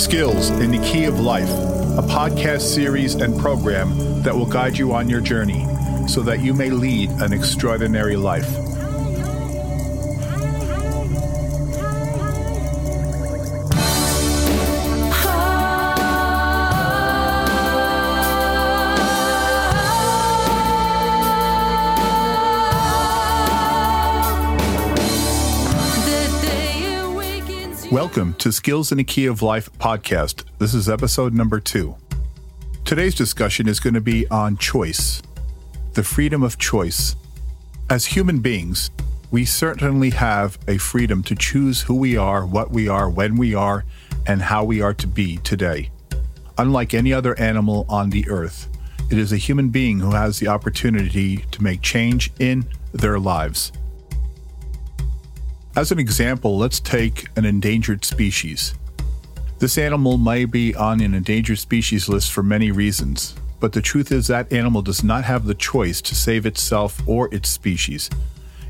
Skills in the Key of Life, a podcast series and program that will guide you on your journey so that you may lead an extraordinary life. Welcome to Skills in the Key of Life podcast. This is episode number two. Today's discussion is going to be on choice, the freedom of choice. As human beings, we certainly have a freedom to choose who we are, what we are, when we are, and how we are to be today. Unlike any other animal on the earth, it is a human being who has the opportunity to make change in their lives. As an example, let's take an endangered species. This animal may be on an endangered species list for many reasons, but the truth is that animal does not have the choice to save itself or its species.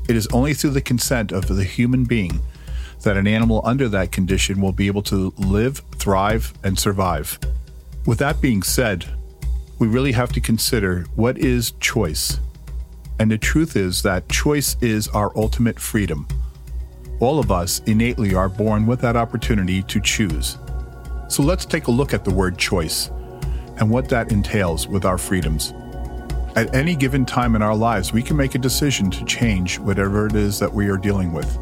It is only through the consent of the human being that an animal under that condition will be able to live, thrive, and survive. With that being said, we really have to consider what is choice. And the truth is that choice is our ultimate freedom. All of us innately are born with that opportunity to choose. So let's take a look at the word choice and what that entails with our freedoms. At any given time in our lives, we can make a decision to change whatever it is that we are dealing with.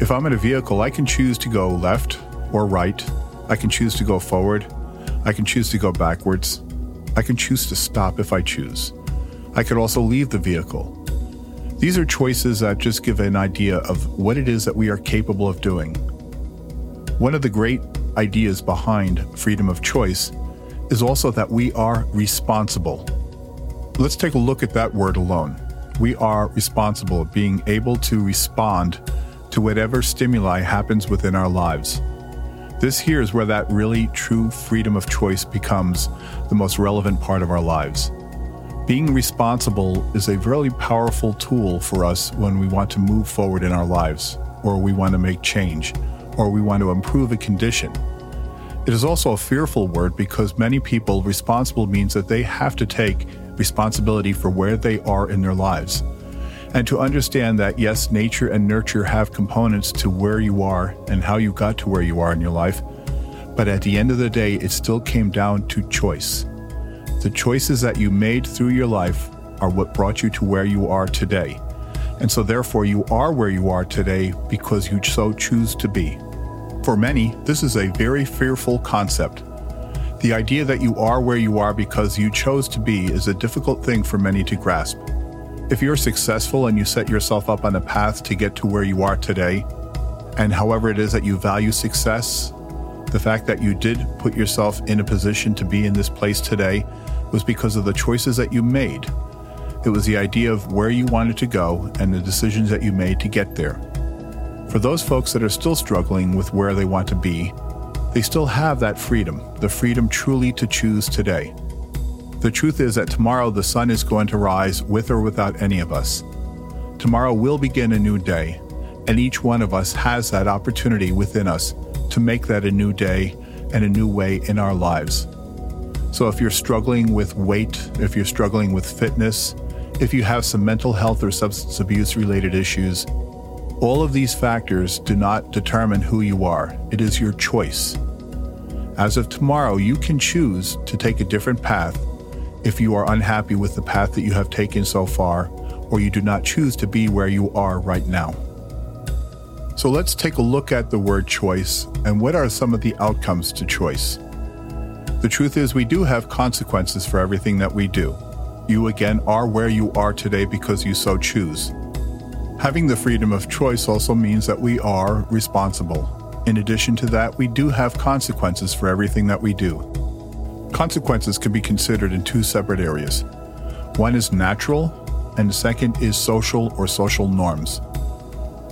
If I'm in a vehicle, I can choose to go left or right. I can choose to go forward. I can choose to go backwards. I can choose to stop if I choose. I could also leave the vehicle. These are choices that just give an idea of what it is that we are capable of doing. One of the great ideas behind freedom of choice is also that we are responsible. Let's take a look at that word alone. We are responsible, being able to respond to whatever stimuli happens within our lives. This here is where that really true freedom of choice becomes the most relevant part of our lives. Being responsible is a really powerful tool for us when we want to move forward in our lives, or we want to make change, or we want to improve a condition. It is also a fearful word because many people responsible means that they have to take responsibility for where they are in their lives. And to understand that, yes, nature and nurture have components to where you are and how you got to where you are in your life, but at the end of the day, it still came down to choice. The choices that you made through your life are what brought you to where you are today. And so, therefore, you are where you are today because you so choose to be. For many, this is a very fearful concept. The idea that you are where you are because you chose to be is a difficult thing for many to grasp. If you're successful and you set yourself up on a path to get to where you are today, and however it is that you value success, the fact that you did put yourself in a position to be in this place today was because of the choices that you made. It was the idea of where you wanted to go and the decisions that you made to get there. For those folks that are still struggling with where they want to be, they still have that freedom, the freedom truly to choose today. The truth is that tomorrow the sun is going to rise with or without any of us. Tomorrow will begin a new day, and each one of us has that opportunity within us to make that a new day and a new way in our lives. So if you're struggling with weight, if you're struggling with fitness, if you have some mental health or substance abuse related issues, all of these factors do not determine who you are. It is your choice. As of tomorrow, you can choose to take a different path if you are unhappy with the path that you have taken so far, or you do not choose to be where you are right now. So let's take a look at the word choice and what are some of the outcomes to choice. The truth is, we do have consequences for everything that we do. You again are where you are today because you so choose. Having the freedom of choice also means that we are responsible. In addition to that, we do have consequences for everything that we do. Consequences can be considered in two separate areas. One is natural, and the second is social or social norms.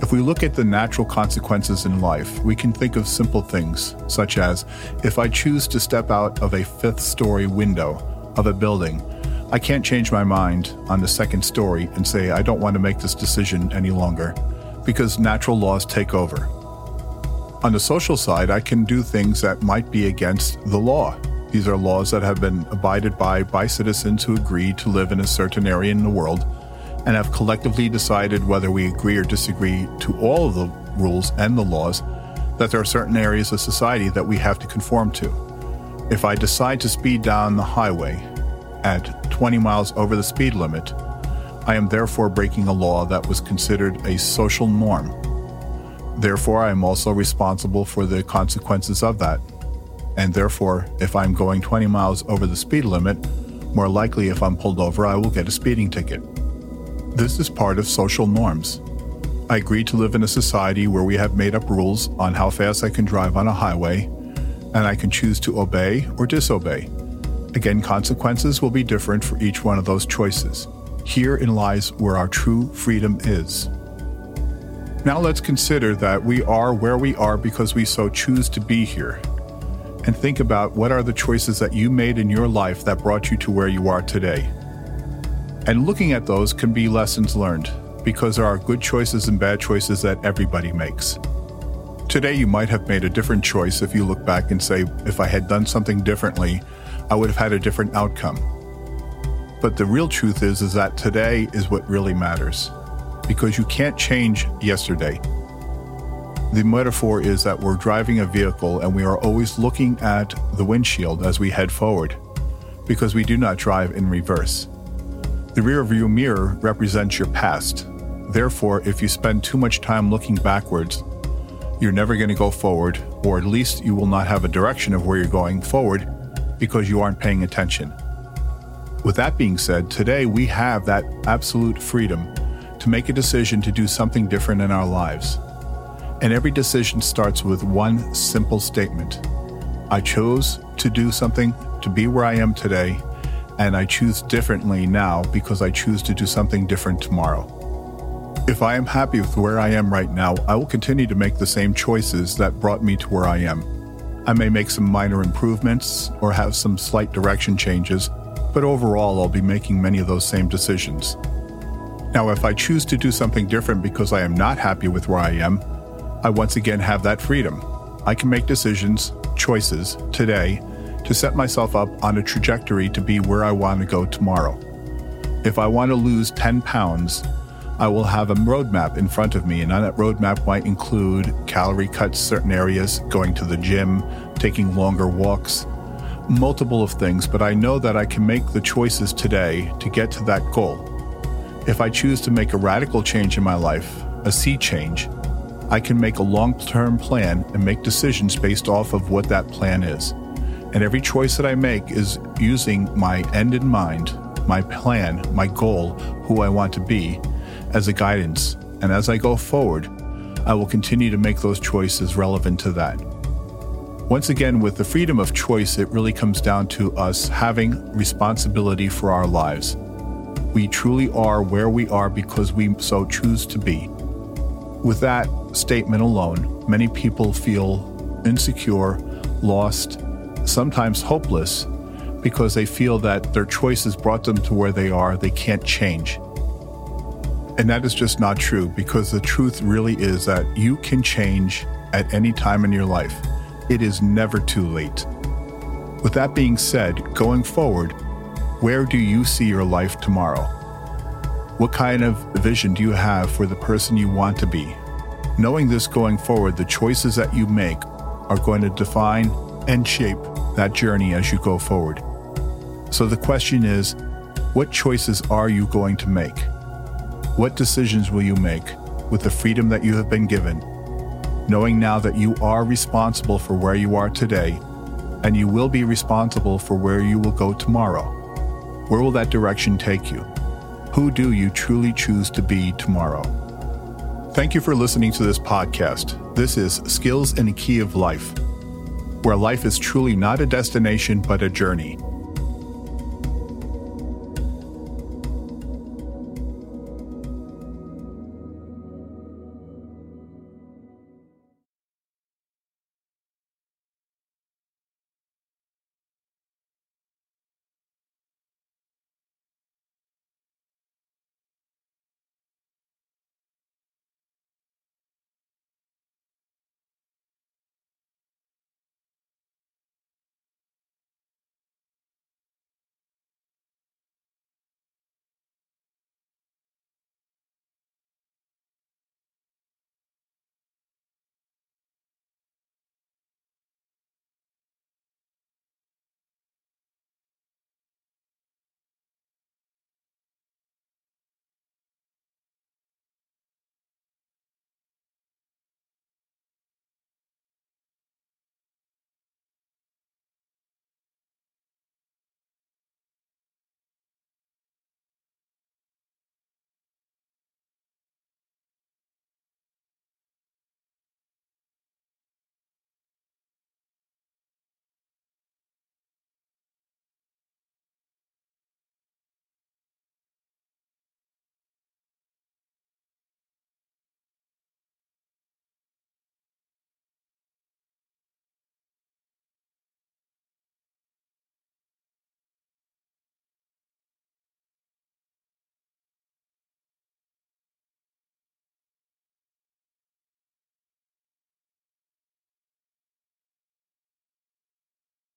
If we look at the natural consequences in life, we can think of simple things, such as if I choose to step out of a fifth story window of a building, I can't change my mind on the second story and say I don't want to make this decision any longer, because natural laws take over. On the social side, I can do things that might be against the law. These are laws that have been abided by by citizens who agree to live in a certain area in the world and have collectively decided whether we agree or disagree to all of the rules and the laws that there are certain areas of society that we have to conform to. If I decide to speed down the highway at 20 miles over the speed limit, I am therefore breaking a law that was considered a social norm. Therefore, I am also responsible for the consequences of that. And therefore, if I'm going 20 miles over the speed limit, more likely if I'm pulled over, I will get a speeding ticket. This is part of social norms. I agree to live in a society where we have made up rules on how fast I can drive on a highway, and I can choose to obey or disobey. Again, consequences will be different for each one of those choices. Herein lies where our true freedom is. Now let's consider that we are where we are because we so choose to be here. And think about what are the choices that you made in your life that brought you to where you are today. And looking at those can be lessons learned because there are good choices and bad choices that everybody makes. Today, you might have made a different choice if you look back and say, if I had done something differently, I would have had a different outcome. But the real truth is, is that today is what really matters because you can't change yesterday. The metaphor is that we're driving a vehicle and we are always looking at the windshield as we head forward because we do not drive in reverse. The rearview mirror represents your past, Therefore, if you spend too much time looking backwards, you're never going to go forward, or at least you will not have a direction of where you're going forward because you aren't paying attention. With that being said, today we have that absolute freedom to make a decision to do something different in our lives. And every decision starts with one simple statement I chose to do something to be where I am today, and I choose differently now because I choose to do something different tomorrow. If I am happy with where I am right now, I will continue to make the same choices that brought me to where I am. I may make some minor improvements or have some slight direction changes, but overall, I'll be making many of those same decisions. Now, if I choose to do something different because I am not happy with where I am, I once again have that freedom. I can make decisions, choices, today to set myself up on a trajectory to be where I want to go tomorrow. If I want to lose 10 pounds, I will have a roadmap in front of me, and on that roadmap might include calorie cuts, certain areas, going to the gym, taking longer walks, multiple of things, but I know that I can make the choices today to get to that goal. If I choose to make a radical change in my life, a sea change, I can make a long term plan and make decisions based off of what that plan is. And every choice that I make is using my end in mind, my plan, my goal, who I want to be, as a guidance, and as I go forward, I will continue to make those choices relevant to that. Once again, with the freedom of choice, it really comes down to us having responsibility for our lives. We truly are where we are because we so choose to be. With that statement alone, many people feel insecure, lost, sometimes hopeless because they feel that their choices brought them to where they are, they can't change. And that is just not true because the truth really is that you can change at any time in your life. It is never too late. With that being said, going forward, where do you see your life tomorrow? What kind of vision do you have for the person you want to be? Knowing this going forward, the choices that you make are going to define and shape that journey as you go forward. So the question is, what choices are you going to make? What decisions will you make with the freedom that you have been given, knowing now that you are responsible for where you are today and you will be responsible for where you will go tomorrow? Where will that direction take you? Who do you truly choose to be tomorrow? Thank you for listening to this podcast. This is Skills in the Key of Life, where life is truly not a destination but a journey